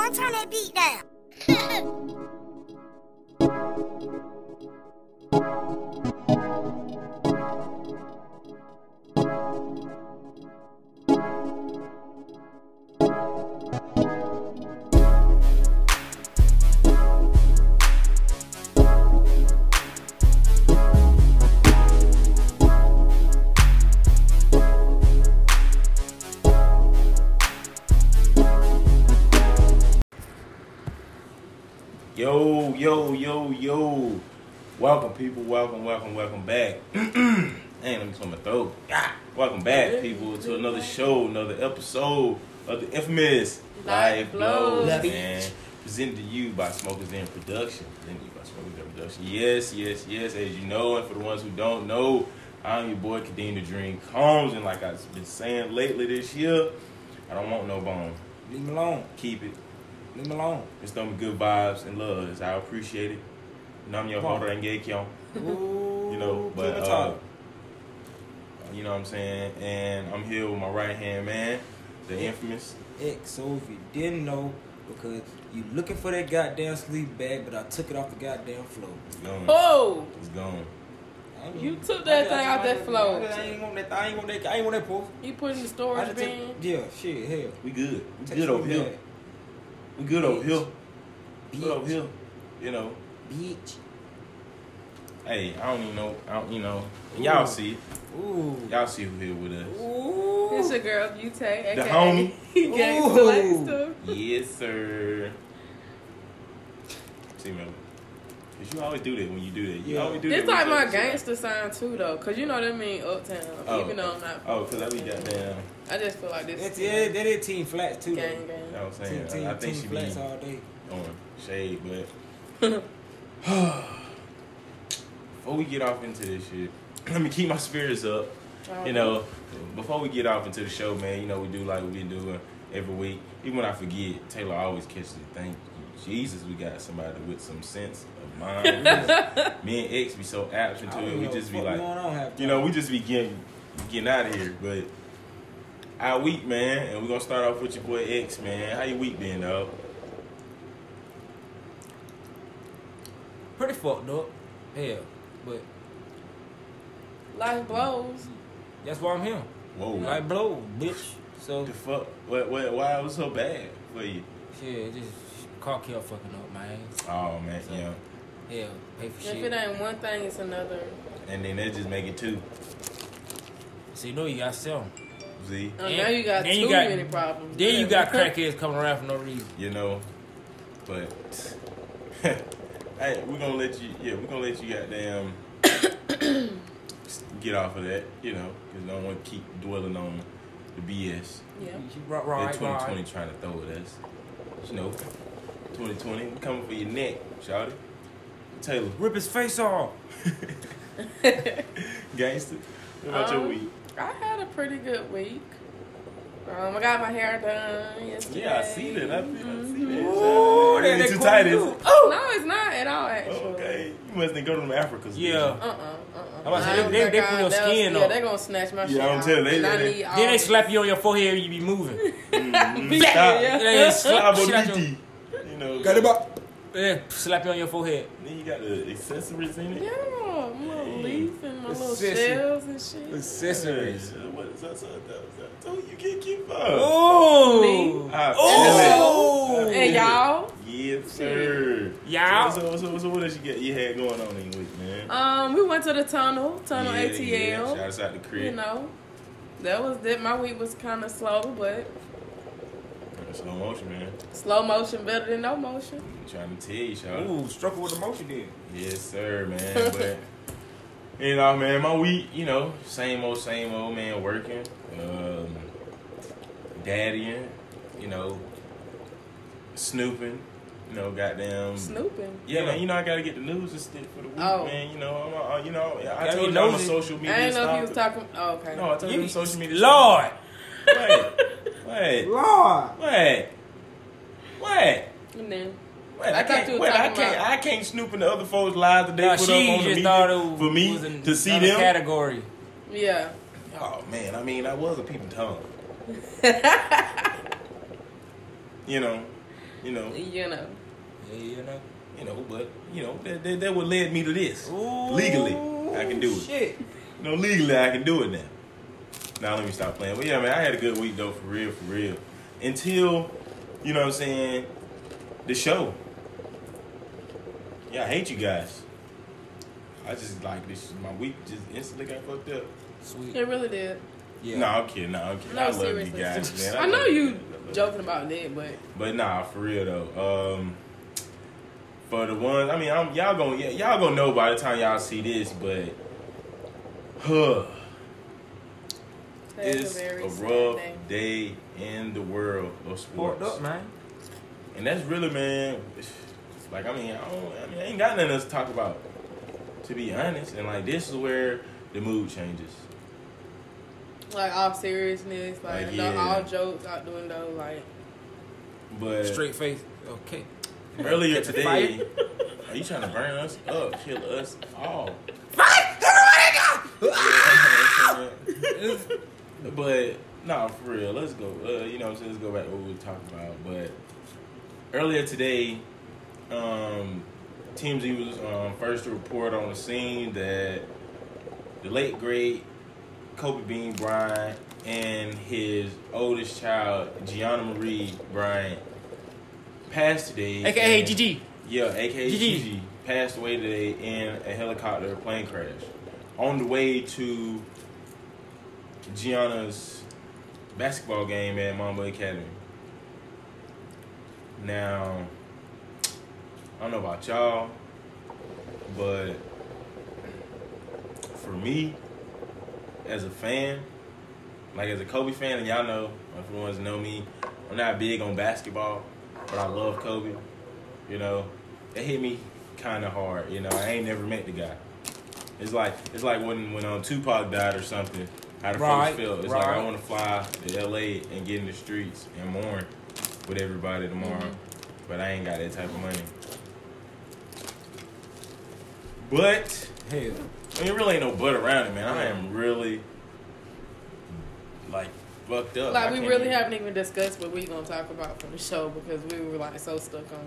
on, turn that beat down. Yo, yo, yo, yo. Welcome, people. Welcome, welcome, welcome back. Man, let me clear my throat. Ah, Welcome back, people, to another show, another episode of the infamous Live Live Blows, Blows. man. Presented to you by Smokers Den Production. Presented to you by Smokers Den Production. Yes, yes, yes. As you know, and for the ones who don't know, I'm your boy Kadeem the Dream Combs, and like I've been saying lately this year, I don't want no bone. Leave me alone. Keep it. Leave me alone. It's them good vibes and love. I appreciate it. Nam yo Come on. hoda and gay kyong. You know, but uh, you know what I'm saying? And I'm here with my right hand man, the infamous. X. So if you didn't know, because you looking for that goddamn sleep bag, but I took it off the goddamn floor. It's gone. Oh, It's gone. You took that thing I- out that I- floor. I ain't want that. I ain't want that. I ain't want that post. you put in the I storage bin. yeah, shit, hell. We good. We Take good over here. Bag. We good over here. Bitch. Good over here. You know. Bitch. Hey, I don't even know. I don't, you know. And y'all Ooh. see. Ooh. Y'all see who here with us. Ooh. It's your girl Butte, aka The homie. Gangsta Ooh. Langster. Yes, sir. See, man. Cause you always do that when you do that. You Yeah. always do This that. like my gangster sign too, though, cause you know that mean uptown. Oh. Even though I'm not. Oh, cause I be goddamn. I just feel like this. That's yeah, that is team flats too. though. gang You know gang. what I'm saying? Team, team, I think team she flats all day. on shade, but before we get off into this shit, let me keep my spirits up. You know, before we get off into the show, man, you know we do like we been doing every week. Even when I forget, Taylor always catches it. Thank you, Jesus, we got somebody with some sense of mind. Just- me and X be so apt I into it. We just be like, going on half you know, we just be getting getting out of here. But our week, man, and we're gonna start off with your boy X, man. How your week been, dog? pretty fucked up. Hell, but Life blows. that's why I'm here. Whoa. Like blow, bitch. So The fuck? What, what, why it was so bad for you? shit, just car kept fucking up, man. Oh man, So- yeah. Hell, pay for If shit. it ain't one thing, it's another. And then that just make it two. So you know you got sell 'em. See, Oh, And- now you got then too you got- many problems. Then you got crackheads coming around for no reason. you know, but hey, we're gonna let you. Yeah, we're gonna let you goddamn get off of that. You know, because I don't want to keep dwelling on the BS Yeah. You right, that right, 2020 right. trying to throw at us. You know, 2020 we coming for your neck, shawty. Taylor, Rip his face off. gangster. What about your Um, week? I had a pretty good week. Um, I got my hair done yesterday. Yeah, I see that. I, feel, I see that. Ooh, It that- ain't too tight, is it? Oh no, it's not at all. Actually. Oh, okay, you must not go to them Africas. Yeah. Uh uh-uh, uh. I'm about to say, they- they- they put your skin Yeah, on. they gonna snatch my Yeah, shit. I'm telling you, and they- they- Then they slap you on your forehead and you be moving. Mm-hmm. Yeah. Stop. Yeah. They slap shit out. You know. Got it back. Yeah, slap you on your forehead. Then you got the accessories in it. Yeah, my little leaf and my little shells and shit. Accessories. Yeah, What is that? So, that, that, that, you can't keep up. Oh. Me? I Oh. it. And y'all, Yes, sir. Y'all. So, so, so, so what else you get? You had going on in your week, man? um, we went to the tunnel, tunnel yeah, ATL. Yeah. Shout us out to Chris. you know, that was that. My week was kind of slow, but Slow motion, man. slow motion better than no motion. I'm trying to tell you, Sean. Ooh, struck her with emotion there. Yes, sir, man. But you know, man, my week, you know, same old, same old, man. Working, um, daddying, you know, snooping, you know, goddamn. Snooping. Yeah, man. You know, I gotta get the news and stick for the week, Oh. man. You know, I'm, uh, you know, I Gotta told you I'm a social media. I didn't know if you was talking. Oh, okay. No, I told you I'm social media. Lord. stalker. Wait, wait, Lord. wait, wait. And then Wait, I I, can't. you Wait, I can't. about- I can't snoop in the other folks' lives that they Nah, put she up on the media thought for me was in to see another them. category. yeah, Oh man, I mean, I was a peeping tongue. you know, You know, You know. Yeah, you know. you know, but you know that that, that what led me to this. Ooh, Legally, I can do it. Shit. You know, legally I can do it now. Now let me stop playing. But yeah, man, I had a good week though, for real, for real. Until, you know what I'm saying, the show. Yeah, I hate you guys. I just like this my week just instantly got fucked up. Sweet. It really did. Yeah. No, I'm kidding. No, I'm kidding. No, I love seriously. you guys, man. I know you guys. joking about that, but But nah, for real though. Um, for the ones, I mean, I'm, y'all gonna y'all gonna know by the time y'all see this, but huh, that's it's a a rough day. day in the world of sports, up, man. and that's really man. Like I mean, I, don't, I mean, I ain't got nothing else to talk about, to be honest. And like this is where the mood changes. Like all seriousness, like, Like, yeah. all jokes out the window, like But Straight face. Okay. earlier today, are you trying to burn us up, kill us all? but no, for real. Let's go. Uh, you know, let's go back to what we were talking about. But earlier today, um, TMZ was um, first to report on the scene that the late great Kobe Bean Bryant and his oldest child, Gianna Marie Bryant, passed today. AKA And- GG. yeah, aka GG. Gigi passed away today in a helicopter plane crash on the way to Gianna's basketball game at Mamba Academy. Now, I don't know about y'all, but for me, as a fan, like as a Kobe fan, and y'all know, if the ones know me, I'm not big on basketball, but I love Kobe. You know, it hit me kind of hard. You know, I ain't never met the guy. It's like it's like when when um, Tupac died or something. How the Right, folks feel. It's like I want to fly to L.A. and get in the streets and mourn with everybody tomorrow, Mm-hmm. but I ain't got that type of money. But Hell. I mean, really ain't no but around it, man. I am really like fucked up. like we really even- haven't even discussed what we gonna talk about from the show because we were like so stuck on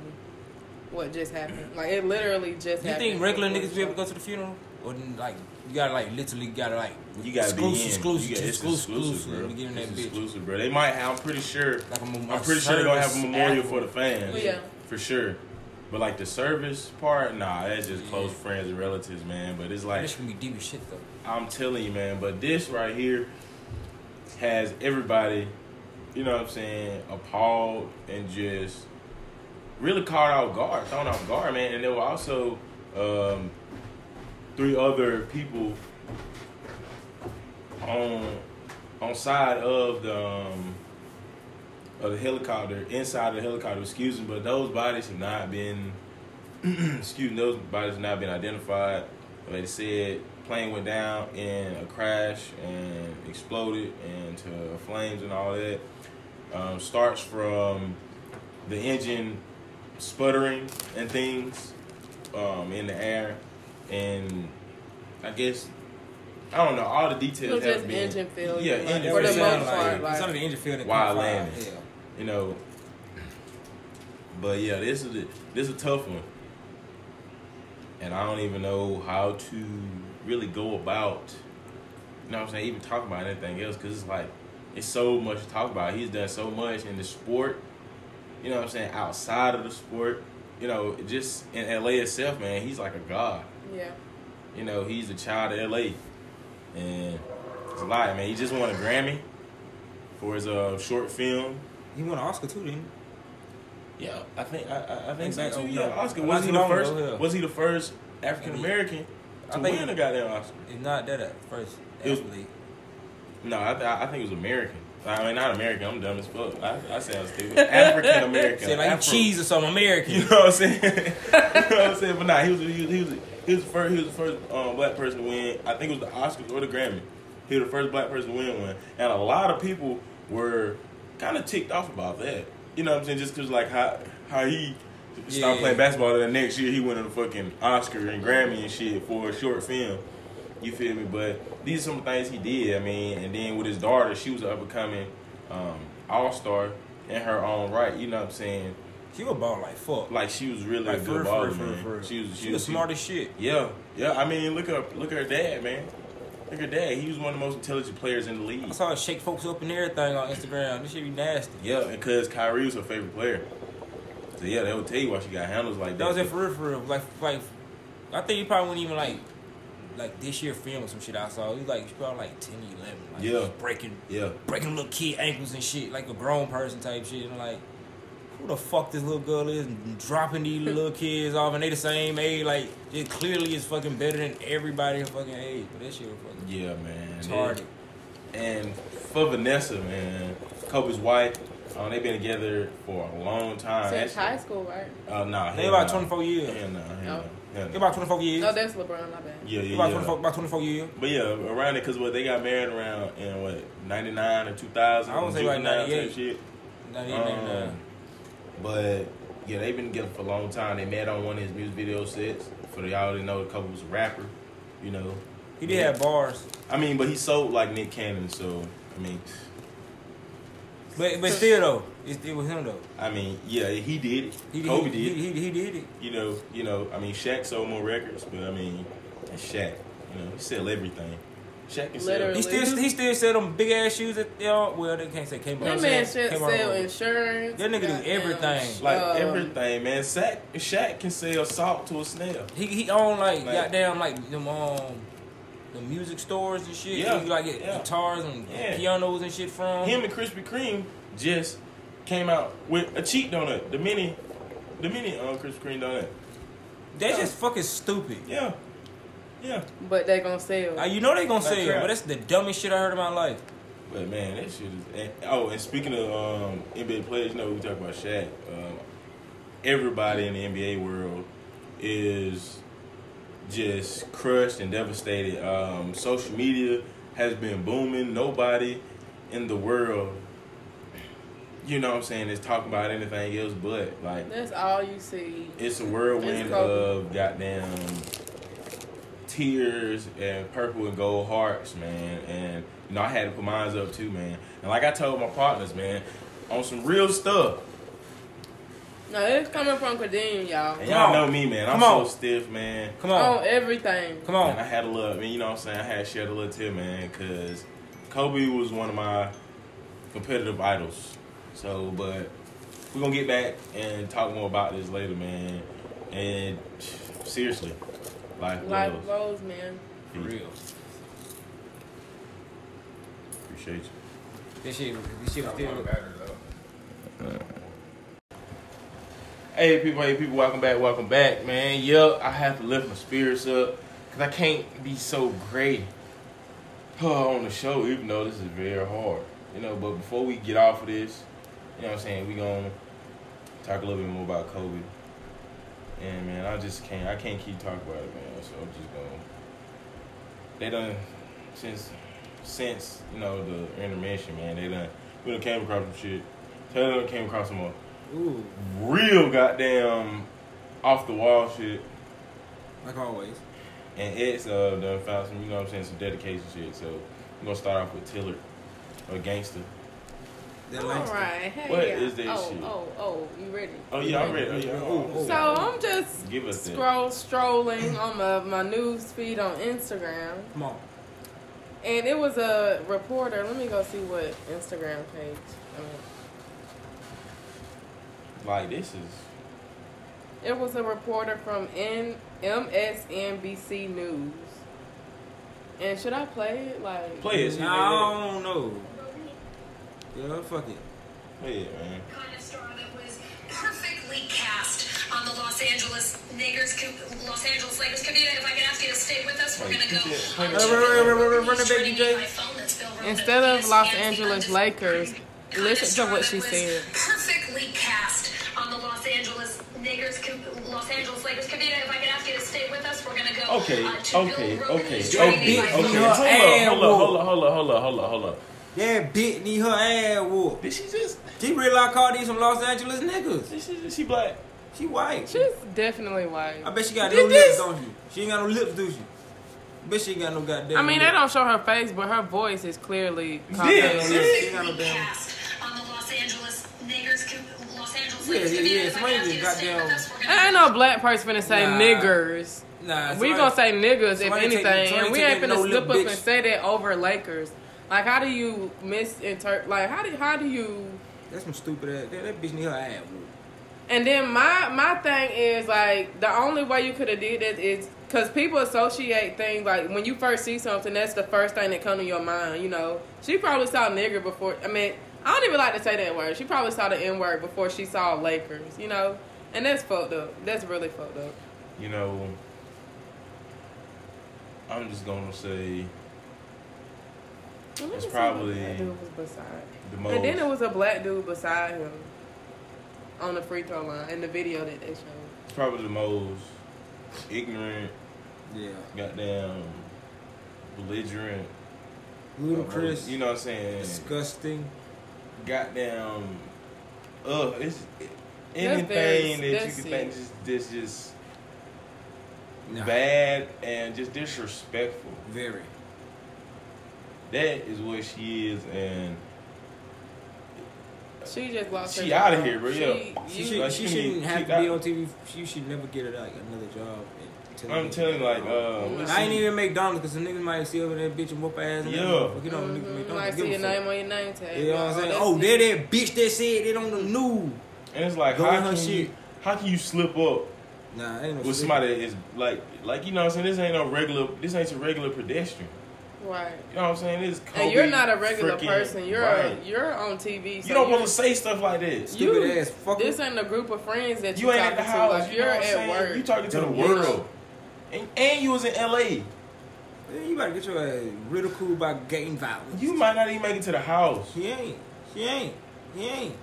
what just happened. Like it literally just You happened. think regular niggas be able to go to the funeral? Or like you gotta like literally gotta like You gotta be in. exclusive, exclusive, you got, it's exclusive, exclusive, bro. to get in that It's bitch. exclusive, bro. They might have. I'm pretty sure. Like a, mem- I'm pretty sure they're gonna have a memorial after. for the fans. Yeah. for sure. But like the service part, nah, that's just Yeah. close friends and relatives, man. But it's like This gonna be deep as shit though. I'm telling you, man. But this right here has everybody, you know what I'm saying, appalled and just really caught off guard, thrown off guard, man. And they were also um, three other people on on side of the um, of the helicopter, inside the helicopter, excuse me, but those bodies have not been excuse me, those bodies have not been identified. Like they said, plane went down in a crash and exploded into flames and all that. Um, starts from the engine sputtering and things um, in the air, and I guess I don't know all the It details. was have just been, engine failure. Yeah, like, engine for the failure. most Like, part. It's Like, under the engine field and Wild landing. Yeah. you know. But yeah, this is a, this is a tough one, and I don't even know how to really go about. You know what I'm saying? Even talk about anything else because it's like it's so much to talk about. He's done so much in the sport. You know what I'm saying? Outside of the sport, you know, just in LA itself, man, he's like a god. Yeah. You know, he's a child of LA, and it's a lot, man. He just won a Grammy for his uh, short film. He won an Oscar too, didn't he? Yeah, I think I, I, I think so Back- too. oh, Yeah, yeah. Oscar was he the first? ago, yeah. Was he the first African American I to think- win a goddamn Oscar? he? It's not that at first. It was- No, I, th- I think it was American. I mean, not American. I'm dumb as fuck. I, I sound stupid. African American. Say like Afro- cheese or something American. You know what I'm saying? you know what I'm saying? But nah, he was he was he was, he was the first he was the first um, black person to win. I think it was the Oscars or the Grammy. He was the first black person to win one, and a lot of people were kind of ticked off about that. You know what I'm saying? Just because like how how he stopped Yeah. playing basketball, and the next year he won the fucking Oscar and Grammy and shit for a short film. You feel me? But these are some things he did. I mean, and then with his daughter, she was an up and coming um, all star in her own right. You know what I'm saying? She was ball like fuck. Like she was really Like a good baller, real, for for. She was She she was was smart as shit. Yeah, yeah. I mean, look up, look at her dad, man. Look at her dad. He was one of the most intelligent players in the league. I saw her shake folks up and everything on Instagram. This shit be nasty. Yeah, because Kyrie was her favorite player. So yeah, they would tell you why she got handles like that. That was it for real, for real. Like, like, I think you probably wouldn't even like, like this year film or some shit I saw. He was like, he probably like 10, 11. Like, Yeah. breaking, Yeah, breaking little kid ankles and shit, like a grown person type shit. And like, who the fuck this little girl is dropping these little kids off and they the same age? Like, it clearly is fucking better than everybody her fucking age. But that shit was fucking yeah, man. retarded. And for Vanessa, man, Kobe's wife, um, they've been together for a long time. Since Actually- high school, right? Uh, nah, They about nah. 24 years. Hell nah, hell Oh. nah, hell They nah. about 24 years. No, that's LeBron. My bad. Yeah, They yeah, about, yeah. 24, about 24 years. But yeah, around it because what they got married around in what ninety nine or two thousand. I would say like 98. Shit. Not even, uh, Um, but yeah, they've been together for a long time. They met on one of his music video sets. For the y'all already know, the couple was a rapper. You know, he did yeah. have bars. I mean, but he sold like Nick Cannon, so I mean, But but still though, it, it was him though. I mean, yeah, he did it. He, Kobe he, did. He, he, he did it. you know, you know. I mean, Shaq sold more records, but I mean, that's Shaq. You know, he sell everything. Shaq can sell. He still he still sell them big ass shoes at y'all. Well, they can't say Kmart. That They man say should Kmart sell Road. insurance. That nigga do goddamn, everything. Like uh, everything, man. Shaq, Shaq can sell salt to a snail. He he own like, Like- goddamn like them um the music stores and shit. Yeah, He like get yeah. guitars and Yeah. pianos and shit from. Him and Krispy Kreme just came out with a cheat donut, the mini, the mini um, Krispy Kreme donut. That's just fucking stupid. Yeah, yeah. But they gonna sell. Uh, you know they gonna Like sell, crap. but that's the dumbest shit I heard in my life. But man, that shit is. And, oh, and speaking of um, NBA players, you know we talk about Shaq. Um, everybody in the NBA world is just crushed and devastated. Um, social media has been booming. Nobody in the world, you know what I'm saying, is talking about anything else but like That's all you see. it's a whirlwind It's of goddamn tears and purple and gold hearts, man. And you know, I had to put mine up too, man. And like I told my partners, man, on some real stuff. No, it's coming from Kadeem, y'all. And y'all know me, man. I'm Come on. so stiff, man. Come on, On everything. come And I had a little, I mean, you know what I'm saying? I had to share a little tear, man, because Kobe was one of my competitive idols. So, but we're going to get back and talk more about this later, man. And seriously, life Life goes. goes, man. For real. Appreciate you. This shit, this shit was still. Hey people, hey people, welcome back, welcome back, man. Yup, I have to lift my spirits up because I can't be so great uh, on the show, even though this is very hard, you know. But before we get off of this, you know what I'm saying, we gonna talk a little bit more about Kobe. And man, I just can't, I can't keep talking about it, man. So I'm just gonna. They done since since you know the intermission, man. They done we done came across some shit. Taylor done came across some more Ooh, real goddamn off the wall shit. like always. And Ed's uh done found some, you know what I'm saying, some dedication shit. So we're gonna start off with Tiller, or Gangster. That All Langston. right. Hey, What yeah. is that oh, shit? Oh, oh, you ready? Oh yeah, I'm ready. Oh yeah. Ooh, Oh, ooh. So I'm just Give us that. scroll strolling on my, my news feed on Instagram, Come on. and it was a reporter. Let me go see what Instagram page. I mean, Like this is it was a reporter from N- MSNBC News. And should I play it? Like, play it. see, I don't know. Yeah, fuck it. Play it, man. kind of star that was perfectly cast on the Los Angeles Lakers, Los Angeles Lakers. Kavita, if I can ask you to stay with us, we're going to go. Instead of Los Angeles Lakers, listen to what she said. Okay, uh, okay, okay, who's okay, okay. Hold phone. Her up, ass hold up, hold up, hold up, hold up, hold up, hold up. Yeah, bit need her ass whoop. Did she just? She realize call these some Los Angeles niggas. Did she, is she black? She white. she's definitely white. I bet she got Did no this- lips, don't she? She ain't got no lips, do she? Bet she ain't got no goddamn. I mean, they don't show her face, but her voice is clearly Yeah, Caucasian. yeah. She ain't got no damn. cast on the Los Angeles Lakers, Los Angeles Angeles Yeah, yeah, yeah, If I somebody can ask just goddamn- with gonna Ain't no black person finna say Nah. niggers. Nah, we somebody- gonna say niggas if somebody take- anything, and we ain't that finna no slip up little and say that over Lakers. Like, how do you misinterpret? Like, how do how do you? That's some stupid ass. That, that bitch need her ass whooped. And then my my thing is like the only way you could have did that is because people associate things like when you first see something, that's the first thing that come to your mind. You know, she probably saw nigger before. I mean, I don't even like to say that word. She probably saw the n word before she saw Lakers. You know, and that's fucked up. That's really fucked up. You know, I'm just gonna say Let me It's probably that dude was beside. the most. And then it was a black dude beside him on the free throw line in the video that they showed. it's probably the most ignorant, Yeah. goddamn, belligerent, Ludicrous. You know what I'm saying? disgusting. Goddamn, ugh, it's very- anything that you can think just this just Nah. bad and just disrespectful. Very. That is what she is, and She just lost. She out of here, bro, She, yeah. She, you- should, like, she she shouldn't have she to be got- on TV. She should never get it like another job. and I'm telling you, like, uh, I ain't even McDonald's because some niggas might see over that bitch and whoop her ass. Yeah. that motherfucker. You know, Mhm. niggas McDonald's. might see your name on your name tag. You know what I'm saying? Oh, it. they're that bitch that said it on the news. And it's like, Doing how can shit. you, how can you slip up Nah, ain't no with shit. somebody that is like, like you know what I'm saying? This ain't no regular, this ain't a regular pedestrian. Right. You know what I'm saying? This is Kobe And you're not a regular freaking person. You're Bryant. a, you're on TV. So you don't want to say stuff like that. Stupid you, ass fucker. This ain't a group of friends that You you ain't at the to. house. Like you you're know what I'm at saying? work. You talking to the Dumb world, and, and you was in L.A. Man, you better get your ass ridiculed by gang violence. You might not even make it to the house. He ain't. He ain't. He ain't.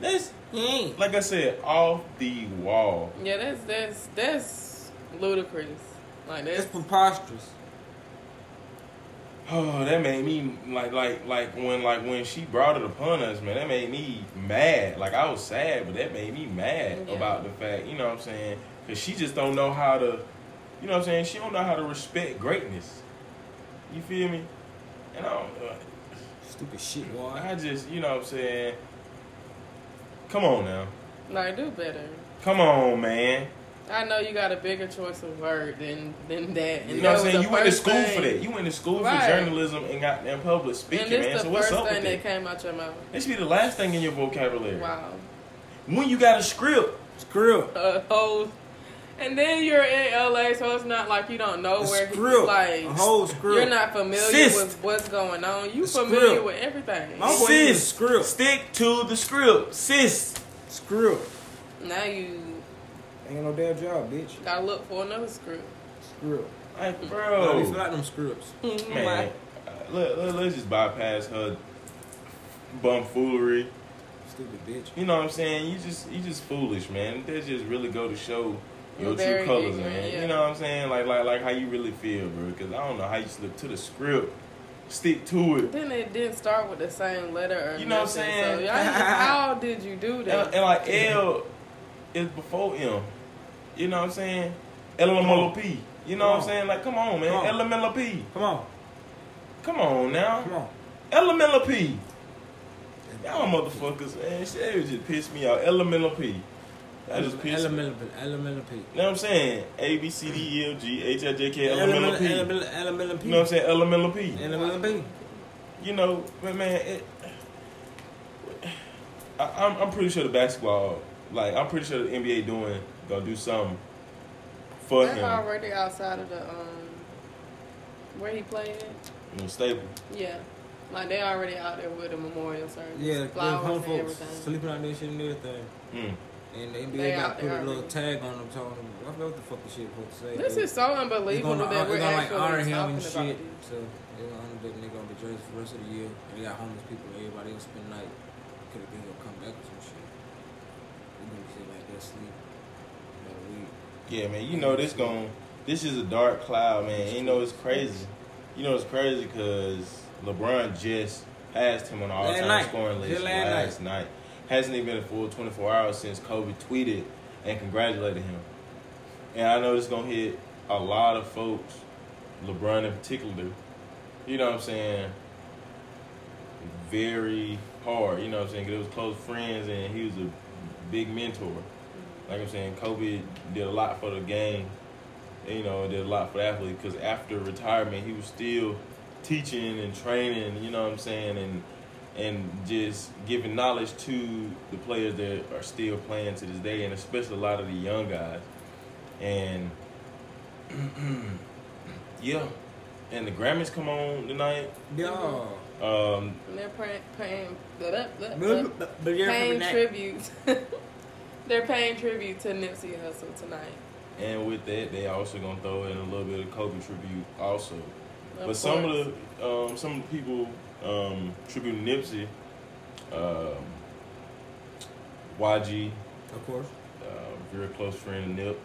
That's He ain't. like I said, off the wall. Yeah, that's that's that's ludicrous. Like That's that's preposterous. Oh, that made me like like like when like when she brought it upon us, man. That made me mad. Like I was sad, but that made me mad Yeah. about the fact, you know what I'm saying? Because she just don't know how to, you know what I'm saying? She don't know how to respect greatness. You feel me? And I don't. Uh, Stupid shit, boy. I just, you know what I'm saying? Come on now. like do better. Come on, man. I know you got a bigger choice of word than than that. And You know what I'm saying? You went to first school for that. You went to school Right. for journalism and got them public And speaking, this man. the So what's first up with that that? came out your mouth. This should be the last thing in your vocabulary. Wow. When you got a script, Screw. A whole, and then you're in LA, so it's not like you don't know A where he script. like. A whole script. You're not familiar Sis. with what's going on. You A familiar script. with everything. My boy sis, script. stick to the script, sis. Screw. Now you Ain't no damn job, bitch. gotta look for another script. Screw. Like, Bro. bro, We fill out them scripts. man, uh, let, let, let's just bypass her bumfoolery. Stupid bitch. You know what I'm saying? You just, you just foolish, man. That just really go to show your true colors, man. yeah. You know what I'm saying? Like, like, like how you really feel, bro. Because I don't know how you slip to the script, stick to it. Then it didn't start with the same letter or You know what I'm saying? So y'all- how did you do that? and like L is before M. You know what I'm saying? LMLP. You know what I'm saying? Like, come on, man. Come on. LMLP. Come on. Come on now. Come on. LMLP. Y'all motherfuckers, man. Shit just pissed me off. LMLP. That just pissed me. Elemental Elemental P. You know what I'm saying? A, B, C, D, E, F, G, H, I, J, K, Elemental P. You Elemental P. know what I'm saying? Elemental P. Elemental P. You know, but man, it, I, I'm, I'm pretty sure the basketball, like, I'm pretty sure the NBA doing, gonna do something for They're him. already outside of the um where he played at. You know, staple. Yeah, like they already out there with a memorial service. Yeah, flowers and everything. sleeping out there shit and everything. Mm. And the NBA They got out put a little tag on them telling them, I forgot what the fuck the shit supposed to say. This but is so unbelievable it's gonna, that we're gonna like actually honor talking him and about shit. this. So they're gonna honor that nigga on the jersey for the rest of the year. And they got homeless people, everybody else spend the night. Could have been gonna come back or some shit. They gonna sit like that sleep. About a. Yeah, man. You know this gon' This is a dark cloud, man. You know it's crazy. You know it's crazy because LeBron just passed him on the all-time scoring list last last night. Hasn't even been a full 24 hours since Kobe tweeted and congratulated him. And I know this is gonna hit a lot of folks, LeBron in particular. You know what I'm saying? Very hard. You know what I'm saying, because it was close friends, and he was a big mentor. Like I'm saying, Kobe did a lot for the game. and, You know, did a lot for the athlete because after retirement, he was still teaching and training. You know what I'm saying, and and just giving knowledge to the players that are still playing to this day, and especially a lot of the young guys. And yeah, and the Grammys come on tonight. Yeah. Um, And they're paying, paying, blah, blah, blah, blah, But, but paying tribute. they're paying tribute to Nipsey Hussle tonight. And with that, they also gonna throw in a little bit of Kobe tribute also. Of but some of the um, some of the people um, tributing Nipsey, um, YG, Of course. uh, very close friend of Nip,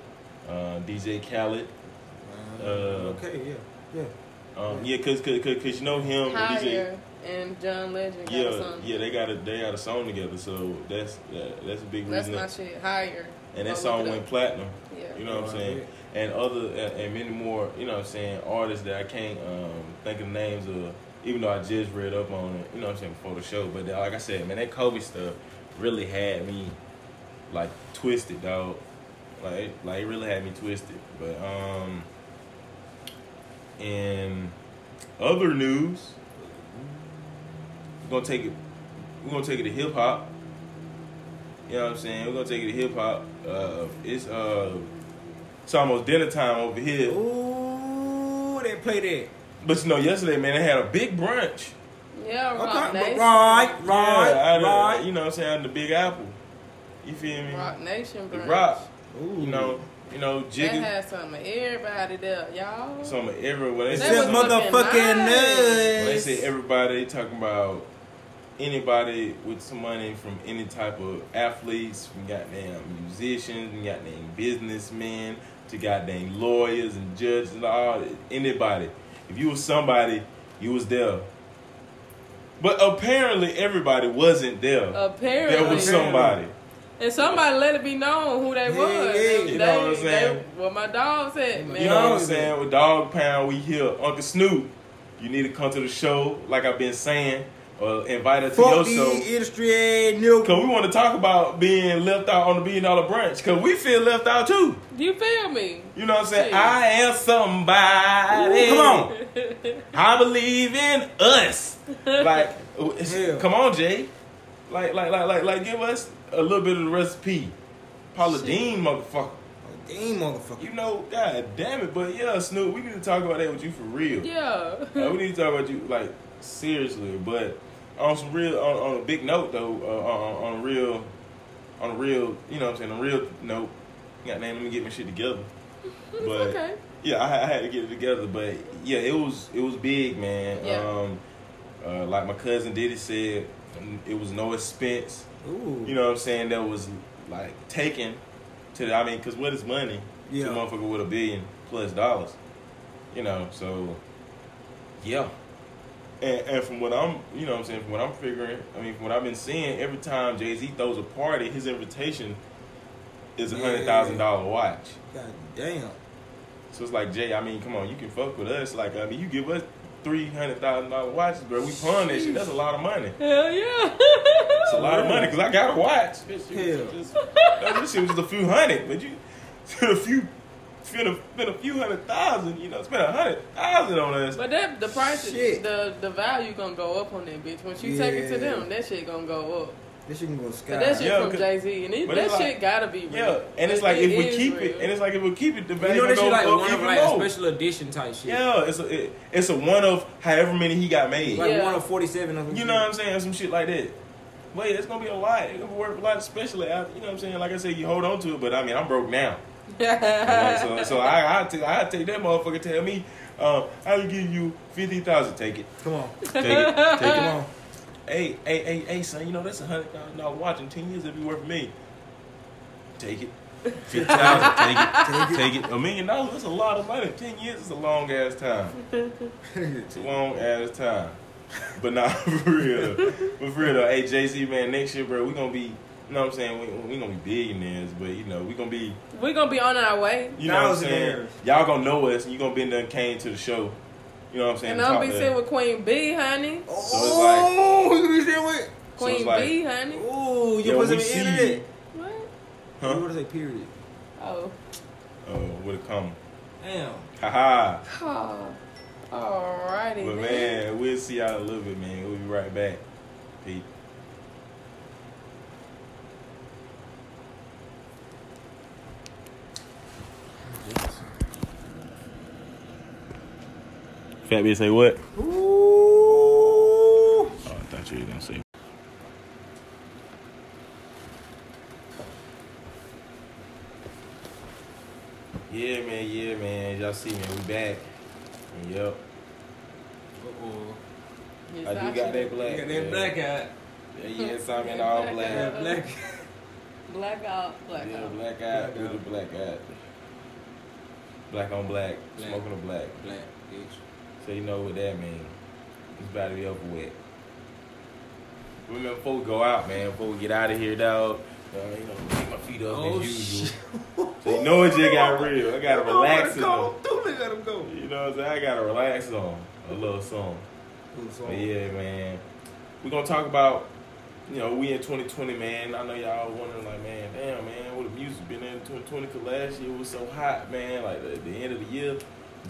uh, DJ Khaled. Uh, Uh, okay, yeah. Yeah. Um, yeah, cause, cause, cause, 'cause you know him, and DJ. Higher and John Legend got a Yeah, song. yeah, they got a they got a song together, so that's that, that's a big That's reason. my shit. Higher. and that song went platinum. Yeah. You know what I'm saying? And other and, and many more, you know what I'm saying, artists that I can't um, think of names of, even though I just read up on it, you know what I'm saying, before the show. But like I said, man, that Kobe stuff really had me like twisted, dog. Like like it really had me twisted. But um in other news, we're gonna take it we're gonna take it to hip hop. You know what I'm saying? We're gonna take it to hip hop. Uh, it's uh, it's almost dinner time over here. Ooh, they play that. But you know, yesterday, man, they had a big brunch. Yeah, Rock Okay, Nation. right, right, yeah, out of, right. You know what I'm saying? Out the Big Apple. You feel me? Roc Nation, The brunch. Rock. Ooh. You know, you know, That Jigga. had some of everybody there, y'all. Some of everywhere. They It's That say, just motherfucking nice. when they say everybody, they talking about anybody with some money from any type of athletes, from goddamn musicians, from goddamn businessmen, to goddamn lawyers and judges and all anybody. If you was somebody, you was there. But apparently everybody wasn't there. Apparently. there was somebody. And somebody let it be known who they Yeah, was. yeah. They, You know what I'm saying? They, what my dog said, man. You know what I'm saying? With Dog Pound, we here. Uncle Snoop, you need to come to the show, like I've been saying, or invite her to your Fuck show. the industry ass nigga. Cause we want to talk about being left out on the billion dollar branch. Cause we feel left out too. You feel me? You know what I'm saying? Shit. I am somebody. Come on. I believe in us. Like, Yeah. come on, Jay. Like, like, like, like, like, give us a little bit of the recipe. Paula Shit. Deen, motherfucker. Damn motherfucker. You know, god damn it. But yeah, Snoop, we need to talk about that with you for real. Yeah. Uh, we need to talk about you like seriously, but on some real, on, on a big note though, uh, on, on a real, on a real, you know what I'm saying, a real note. Goddamn, let me get my shit together. But okay. yeah, I, I had to get it together. But yeah, it was it was big, man. Yeah. Um, uh, like my cousin Diddy said, it was no expense. Ooh. You know what I'm saying? That was like taken to. The, I mean, because what is money? Yeah. To a motherfucker with a billion plus dollars. You know, so yeah. And, and from what I'm, you know what I'm saying, from what I'm figuring, I mean, from what I've been seeing, every time Jay Z throws a party, his invitation is a hundred thousand dollar watch. God damn. So it's like Jay, I mean, come on, you can fuck with us. Like, I mean, you give us three hundred thousand dollar watches, bro. We pawn that shit. That's a lot of money. Hell yeah. It's a lot of money because I got a watch. Bitch, it Hell. was just, that this shit was just a few hundred, but you a few, spent a, spent a few hundred thousand. You know, spent a hundred thousand on us. But that the price, Shit. the the value gonna go up on that bitch. Once you take it to them, that shit gonna go up. This shit can go sky. But that shit Yeah, from 'cause- Jay Z, and it, that like- shit gotta be real. Yeah, and it's It- like if we keep real. it, and it's like if we keep it, the you value know this shit gonna like go up one of like more. a special edition type shit. Yeah, it's a it, it's a one of however many he got made. Like Yeah. one of forty seven of them. You know what I'm saying? Some shit like that. But yeah, it's gonna be a lot. It's gonna be worth a lot, especially after, you know what I'm saying? Like I said, you hold on to it, but I mean, I'm broke now. Like, so so I I take I take that motherfucker tell me, um, I'll give you fifty thousand. Take it, Come on. take it, take it. on. Hey hey hey hey, son, you know that's a hundred thousand dollar watch in ten years. It'll be worth me. Take it. Fifty thousand. Take it. Take it. A million dollars. That's a lot of money. Ten years is a long ass time. It's a long ass time. But nah, for real. But for real though, hey Z man, next year, bro, we gonna be. You know what I'm saying? We, we gonna be billionaires, but you know we gonna be. we gonna be on our way. You know what I'm saying? Thousandaires. Y'all gonna know us, and you gonna be in there and came to the show. You know what I'm saying? And I'm talk be sitting with Queen B, honey. So it's like- oh, you be sitting with? So Queen like- B, honey. Ooh, you Yo, put some we in it. What? Huh? You would say period. Oh. Uh, with a comma. Damn. Haha. Oh. Alrighty. But then. man, we'll see y'all in a little bit, man. We'll be right back. Peace. Fat bitch say what? Ooh. Oh, I thought you were gonna say. Yeah, man. Yeah, man. Y'all see, man. We back. Yep. Uh-oh. Yes, I do got should- that black. You got yeah. that black out. Yeah, yes, I'm in all Black black. eye. That black. Blackout. Blackout. Yeah, black eye, Black do the black eye. Black on black, Black. smoking a black. Black, bitch. So you know what that means. It's about to be over with. Remember, before we go out, man, before we get out of here, dog, uh, you know, take my feet up Oh, as usual. shit. So you know it just got real. I gotta relax on. Go. Do let him go. You know what I'm saying? I gotta relax on a little song. Ooh, so- But yeah, man. We're gonna talk about, you know, we in 2020, man. I know y'all wondering, like, man, damn, man, what the music been in 2020? Cause last year was so hot, man. Like, the, the end of the year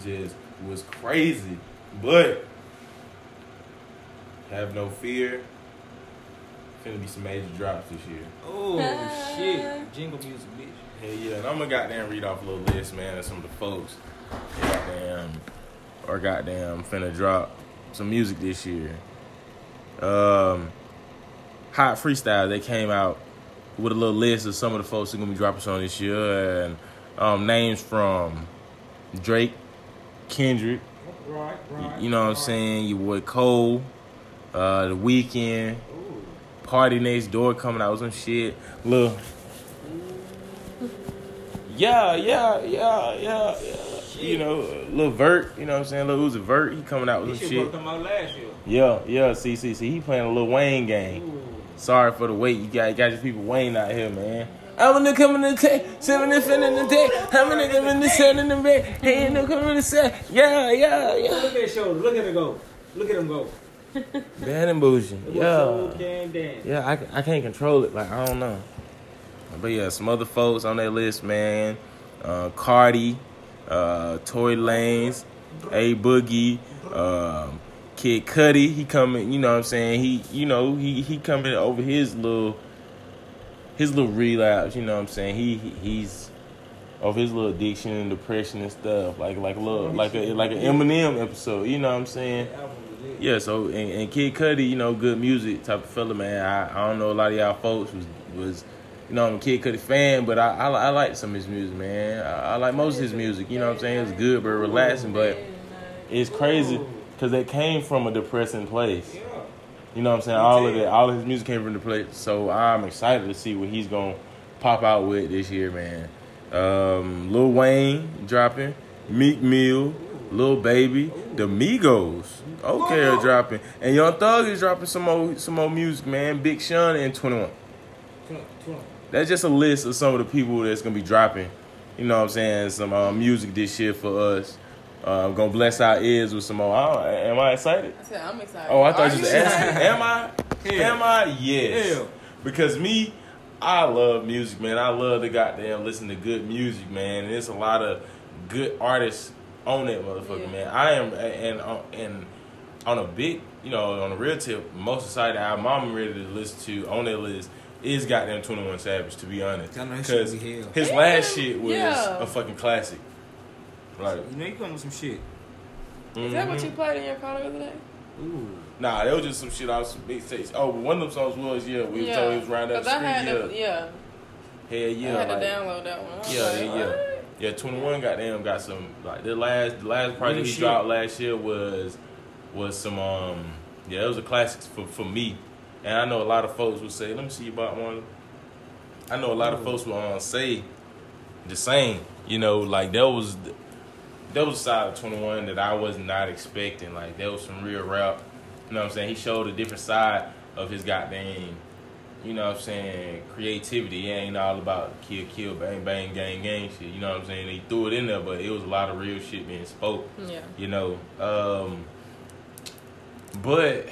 just was crazy. But, have no fear. Gonna be some major drops this year. Oh, shit. Jingle music, bitch. Hey yeah, and I'm gonna goddamn read off a little list, man, of some of the folks. Goddamn, or goddamn, finna drop some music this year. Um, Hot Freestyle, they came out with a little list of some of the folks that gonna be dropping songs this year, and um, names from Drake, Kendrick, Right, right. you know what I'm saying, your boy Cole, uh, The Weeknd. Party Next Door coming out with some shit. Look. Yeah, yeah, yeah, yeah, yeah. You know, Lil Vert, you know what I'm saying? Lil Uzi Vert, he coming out with some shit shit. come out last year. Yeah, yeah, see, see, see, he playing a Lil Wayne game. Ooh. Sorry for the wait. You got, got your people Wayne out here, man. I'm gonna come in the tank, seven and fin in the tank. I'm gonna come in the set in the bed. Hey, ain't no coming in the. Yeah, yeah, yeah. Look at that shoulder. Look at him go. Look at him go. Bad and bougie. Yeah. Yeah, I, I can't control it. Like I don't know. But yeah, some other folks on that list, man. Uh, Cardi, uh, Tory Lanez, A Boogie, um, Kid Cudi. He coming. You know what I'm saying? He, you know, he he coming over his little, his little relapse. You know what I'm saying? He, he he's of his little addiction and depression and stuff. Like like a little like a like an Eminem episode. You know what I'm saying? That album was lit. Yeah, so and, and Kid Cudi, you know, good music type of fella, man. I, I don't know a lot of y'all folks was was, you know, I'm a Kid Cudi fan, but I I, I like some of his music, man. I, I like most of his music. You know what I'm saying? It's good, but relaxing, but it's crazy because it came from a depressing place. You know what I'm saying? All of it, all of his music came from the plate. So I'm excited to see what he's gonna pop out with this year, man. Um, Lil Wayne dropping, Meek Mill, Lil Baby, the Migos. Okay, are dropping, and Young Thug is dropping some more some more music, man. Big Sean and 21. Twenty- twenty. That's just a list of some of the people that's gonna be dropping. You know what I'm saying? Some uh, music this year for us. Uh, gonna bless our ears with some more. I don't- am I excited? I said I'm excited. Oh, I thought Are you was you? asking. Am I? Hell. Am I? Yes. Hell. Because me, I love music, man. I love to goddamn listen to good music, man. And there's a lot of good artists on that motherfucker, Yeah. man. I am, and uh, and on a big, you know, on a real tip, most excited album I'm ready to listen to on that list is goddamn 21 Savage, to be honest. I know that shit Because his last shit was yeah. a fucking classic. Like, You know you come with some shit. Is that what mhm. you played in your car the other day? Ooh. Nah, that was just some shit off some big tapes. Oh, but one of them songs was yeah. We was told he was round up 'Cause the I had street. to, Yeah, yeah. hell yeah. I had like- to download that one. Yeah, like, yeah, yeah. what? Yeah, Twenty One goddamn got some like the last the last project Real he shit. dropped last year was was some um yeah it was a classic for for me, and I know a lot of folks would say let me see about one. I know a lot of folks will um, say the same, you know, like that was that was a side of Twenty One that I was not expecting. Like that was some real rap. You know what I'm saying? He showed a different side of his goddamn you know what I'm saying, creativity. It ain't all about kill, kill, bang, bang, gang, gang shit. You know what I'm saying? He threw it in there, but it was a lot of real shit being spoke. Yeah. You know, um, but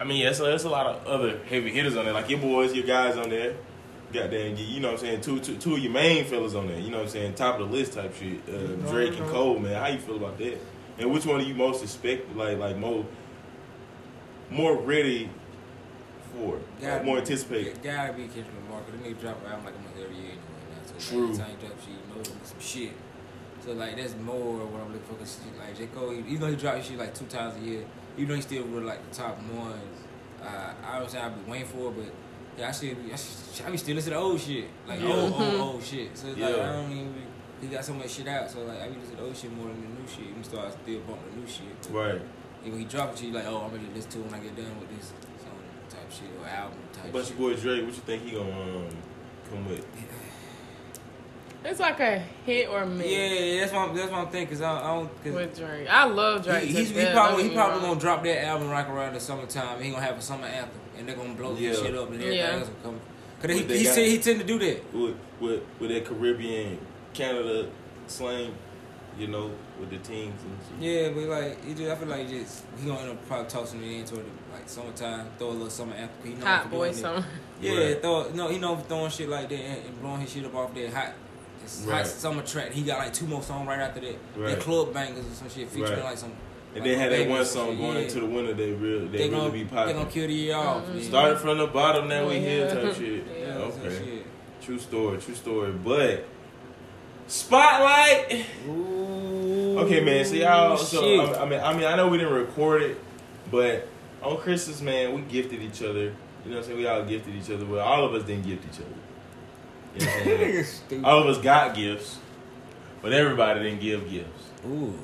I mean, there's a, there's a lot of other heavy hitters on there, like your boys, your guys on there. Goddamn, get, you know what I'm saying, two, two, two of your main fellas on there, you know what I'm saying, top of the list type shit, uh, Drake and Cole, man. How you feel about that? And which one do you most expect, like, like more, more ready for, like, more anticipated? It gotta be Kendrick Lamar, because they nigga drop an album like almost every year anyway now. So True. Every time he drop shit, you know some shit. So like that's more what I'm looking for. Cause like J Cole, even though he drops shit like two times a year, even though he still with like the top ones, uh, I don't say I'd be waiting for, it, but yeah, I still I, should, I be still listening to old shit, like Yeah. old, old, old shit. So it's like I don't even. He got so much shit out, so like I be listening to old shit more than the new shit. Even though I still bump the new shit. But Right. and when he drop it, to you like, oh, I'm ready to listen to it when I get done with this song type shit or album type But shit. your boy Drake, what you think he gonna um, come with? It's like a hit or miss Yeah, that's what I'm, that's what I'm thinking. Cause I, I don't. Cause with Drake. I love Drake. he, he's, he probably don't he probably wrong. gonna drop that album right around the summertime. He gonna have a summer anthem, and they're gonna blow Yeah. this shit up, and everything Yeah. else will come. Cause he, he said he tend to do that. With, with, with that Caribbean, Canada slang, you know, with the teams and shit. Yeah, but like he just, I feel like just he gonna end up probably tossing it into the like summertime, throw a little summer anthem. He know Hot for boy doing that. summer. Yeah, Right. throw no, he know throwing shit like that and, and blowing his shit up off that hot. It's Right. hot summer track. He got like two more songs right after that. Right. That club bangers or some shit featuring Right. like some. And like they had that one song going Yeah. into the winter. They real, they, They really gonna, be they popping. gonna kill the year off. Mhm. yeah. Started from the bottom, now we here Yeah. type shit. Yeah. Yeah, okay, shit. true story, true story. But spotlight. Ooh, Okay, man. So y'all, so shit. I, I mean, I mean, I know we didn't record it, but on Christmas, man, we gifted each other. You know what I'm saying? We all gifted each other. Well, all of us didn't gift each other. You know what I'm saying? Nigga stupid. all of us got gifts, but everybody didn't give gifts. Ooh,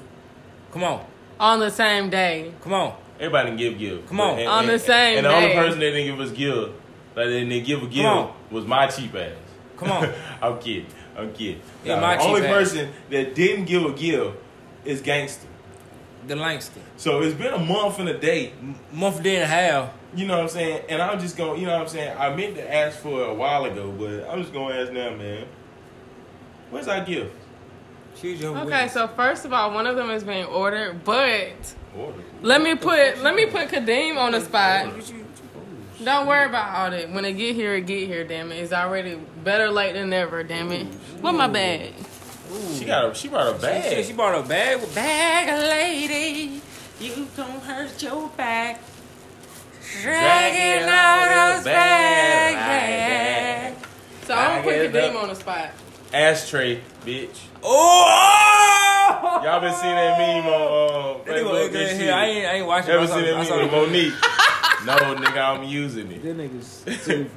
come on, On the same day. come on. Everybody didn't give gifts. Come on. And- On and- the same day. And the only day. person that didn't give us gift, like they didn't give a gift, was my cheap ass. Come on. I'm kidding. I'm kidding. Yeah, Nah, my the only ass. person that didn't give a gift is Gangster. The Langston, So it's been a month and a day. M- month day and a half. You know what I'm saying? And I'm just going, to you know what I'm saying? I meant to ask for it a while ago, but I'm just going to ask now, man. Where's our gift? Choose your Okay, witness. so first of all, one of them is being ordered, but Order. let me put let me put Kadeem on the spot. What you- what you- Don't worry oh, about all that. When it get here, it get here. Damn it, it's already better late than never. Damn it. What my bag? She got a, she brought a bag. she brought a bag. with- Bag lady, you don't hurt your back. Dragging out those bags. So I'm gonna put Bag it on the spot. Ashtray, bitch. Oh! Y'all been seeing that meme on uh, Facebook and shit? I ain't, I ain't watching. Ever seen that meme with Monique? no, nigga, I'm using it. That nigga's stupid.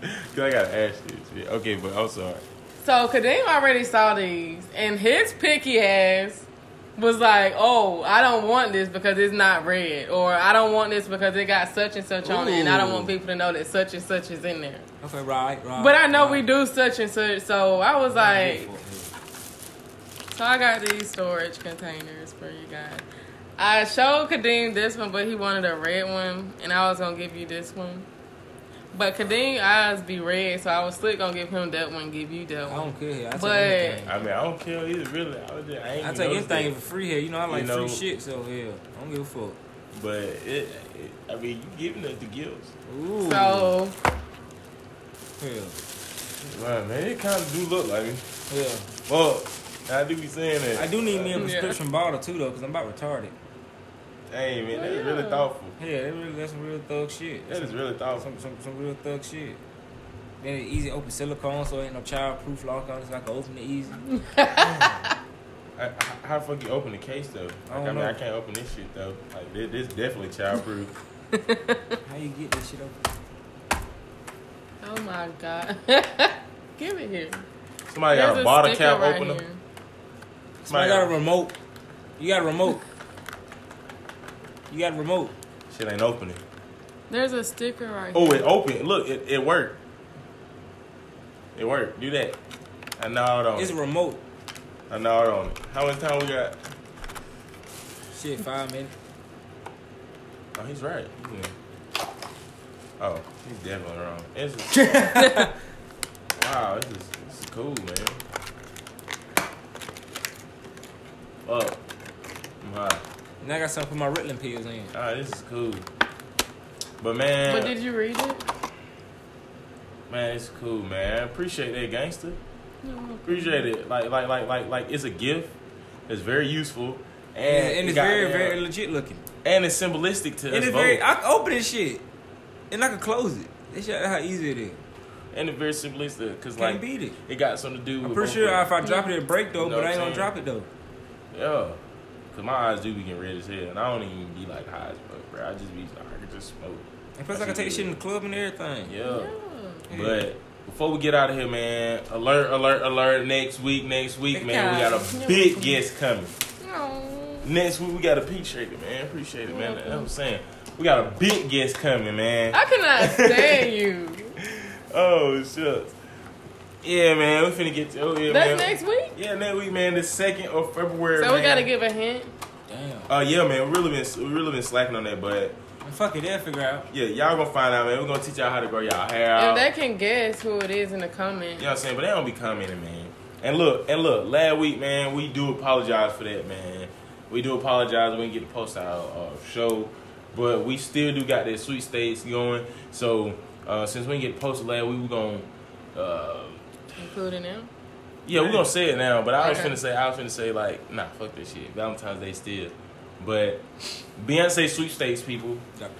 Cause I got Ashley. Shit. Okay, but I'm sorry. So Kadeem already saw these, and his picky ass was like, "Oh, I don't want this because it's not red, or I don't want this because it got such and such on it, and I don't want people to know that such and such is in there." okay, right, right. But I know right. we do such and such, so I was like, so I got these storage containers for you guys. I showed Kadeem this one, but he wanted a red one, and I was gonna give you this one. But Kadeem eyes be red, so I was still gonna give him that one, give you that one. I don't care. I take But- anything. I mean, I don't care either, really. I, was just, I ain't I even take noticed anything that. for free here. You know, I like You know- free shit, so yeah, I don't give a fuck. But it, it, I mean, you giving it the gifts. Ooh. So yeah, Right, man, it kind of do look like me. yeah. Well, I do be saying that. I do need me a Yeah. prescription bottle too, though, because I'm about retarded. Hey, man, that's Yeah. really thoughtful. Yeah, that really, that's some real thug shit. That is really thoughtful. some, some, some real thug shit. Then it easy open silicone, so ain't no child-proof lock on it, so I can open it easy. I, I, how the fuck you open the case though? Like, I, don't mean, know. I can't open this shit though. Like this, this definitely childproof. How you get this shit open? Oh my god. Give it here. Somebody got There's a bottle cap right opener. here. Somebody got a remote. You got a remote. You got a remote. Shit ain't opening. There's a sticker right here. Oh, it opened. Look, it, it worked. It worked. Do that. I gnawed on It's a it. remote. I gnawed on it. How much time we got? Shit, five minutes. Oh, he's right. Yeah. Oh, he's definitely wrong. This is, wow, this is, this is cool, man. Fuck. I'm. Now I got something for my Ritalin pills in. Ah, this is cool. But man, But did you read it? Man, it's cool, man. Appreciate that, gangster. Appreciate it. Like, like, like, like, like. It's a gift. It's very useful, and, And, and it it's got- very, yeah. very legit looking. and it's symbolistic to And us it's both. very. I can open this shit, and I can close it. This shit, how easy it is. and it's very simplistic because Can't like beat it. it got something to do. With. I'm pretty sure if I drop it, it break though, You know but I ain't I'm gonna drop it though. Yeah. Cause my eyes do be getting red as hell, and I don't even be like high as fuck, bro. I just be, like I can just smoke. And plus, I can take shit in the club and everything. Yeah. Yeah. But before we get out of here, man, alert, alert, alert! Next week, next week, man, we got a big guest coming. Next week, we got a peach shaker, man. Appreciate it, man. That's what I'm saying. We got a big guest coming, man. I cannot stand you. Oh, shucks. Yeah, man, we finna get to. Oh, yeah, That's man. next week. Yeah, next week, man. The second of February. So we man. gotta give a hint. Damn. Uh, yeah, man. We really been, we really been slacking on that, but Fuck it, they'll figure out. yeah, y'all gonna find out, man. We're gonna teach y'all how to grow y'all hair out. If they can guess who it is in the comments. You know what I'm saying? But they don't be commenting, man. And look, and look, last week, man, we do apologize for that, man. We do apologize. We didn't get to post our uh, show, but we still do got that sweet states going. So uh, since we didn't get posted last week, we're gonna. Uh, Including them. yeah, we're gonna say it now, but I was Okay. finna say, I was finna say like, nah, fuck this shit. Valentine's Day still, but Beyonce sweepstakes, people. Dr.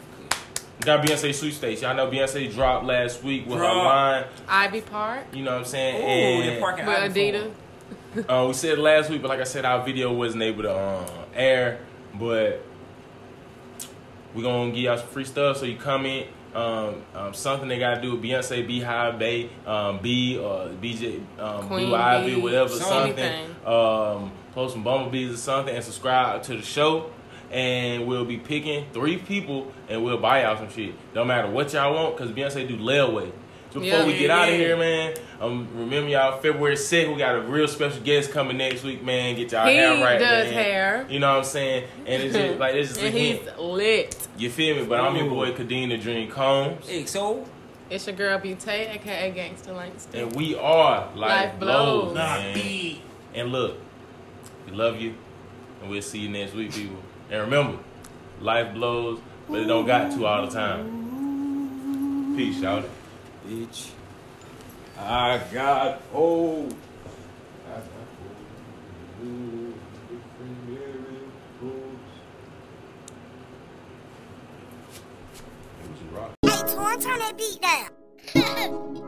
Got Beyonce sweepstakes. Y'all know Beyonce dropped last week with her Drop. line. Ivy Park. You know what I'm saying? Ooh, And- they parking With out Adidas. Uh, we said last week, but like I said, our video wasn't able to uh, air. But we're gonna give y'all some free stuff. So you comment um, um, something they gotta do with Beyonce, Beehive Bay, um, B or BJ, um, Queen Blue Ivy, whatever, something. Um, post some bumblebees or something, and subscribe to the show. And we'll be picking three people, and we'll buy y'all some shit. Don't matter what y'all want, cause Beyonce do layaway. So before Yeah. we get out of Yeah. here, man, um, remember y'all February 2nd, we got a real special guest coming next week, man. Get y'all He hair right, there. He does man. hair. You know what I'm saying? And it's just like it's just a and he's hint. lit. You feel me? But I'm your boy Kadeem the Dream Combs. XO. It's your girl B Tay, aka Gangsta Langston. And we are Life, Life Blows. Blows. man. And look, we love you. And we'll see you next week, people. And remember, life blows, but it don't got to all the time. Peace, y'all. Bitch. I got old. I got old. It was a. Hey, turn that beat down.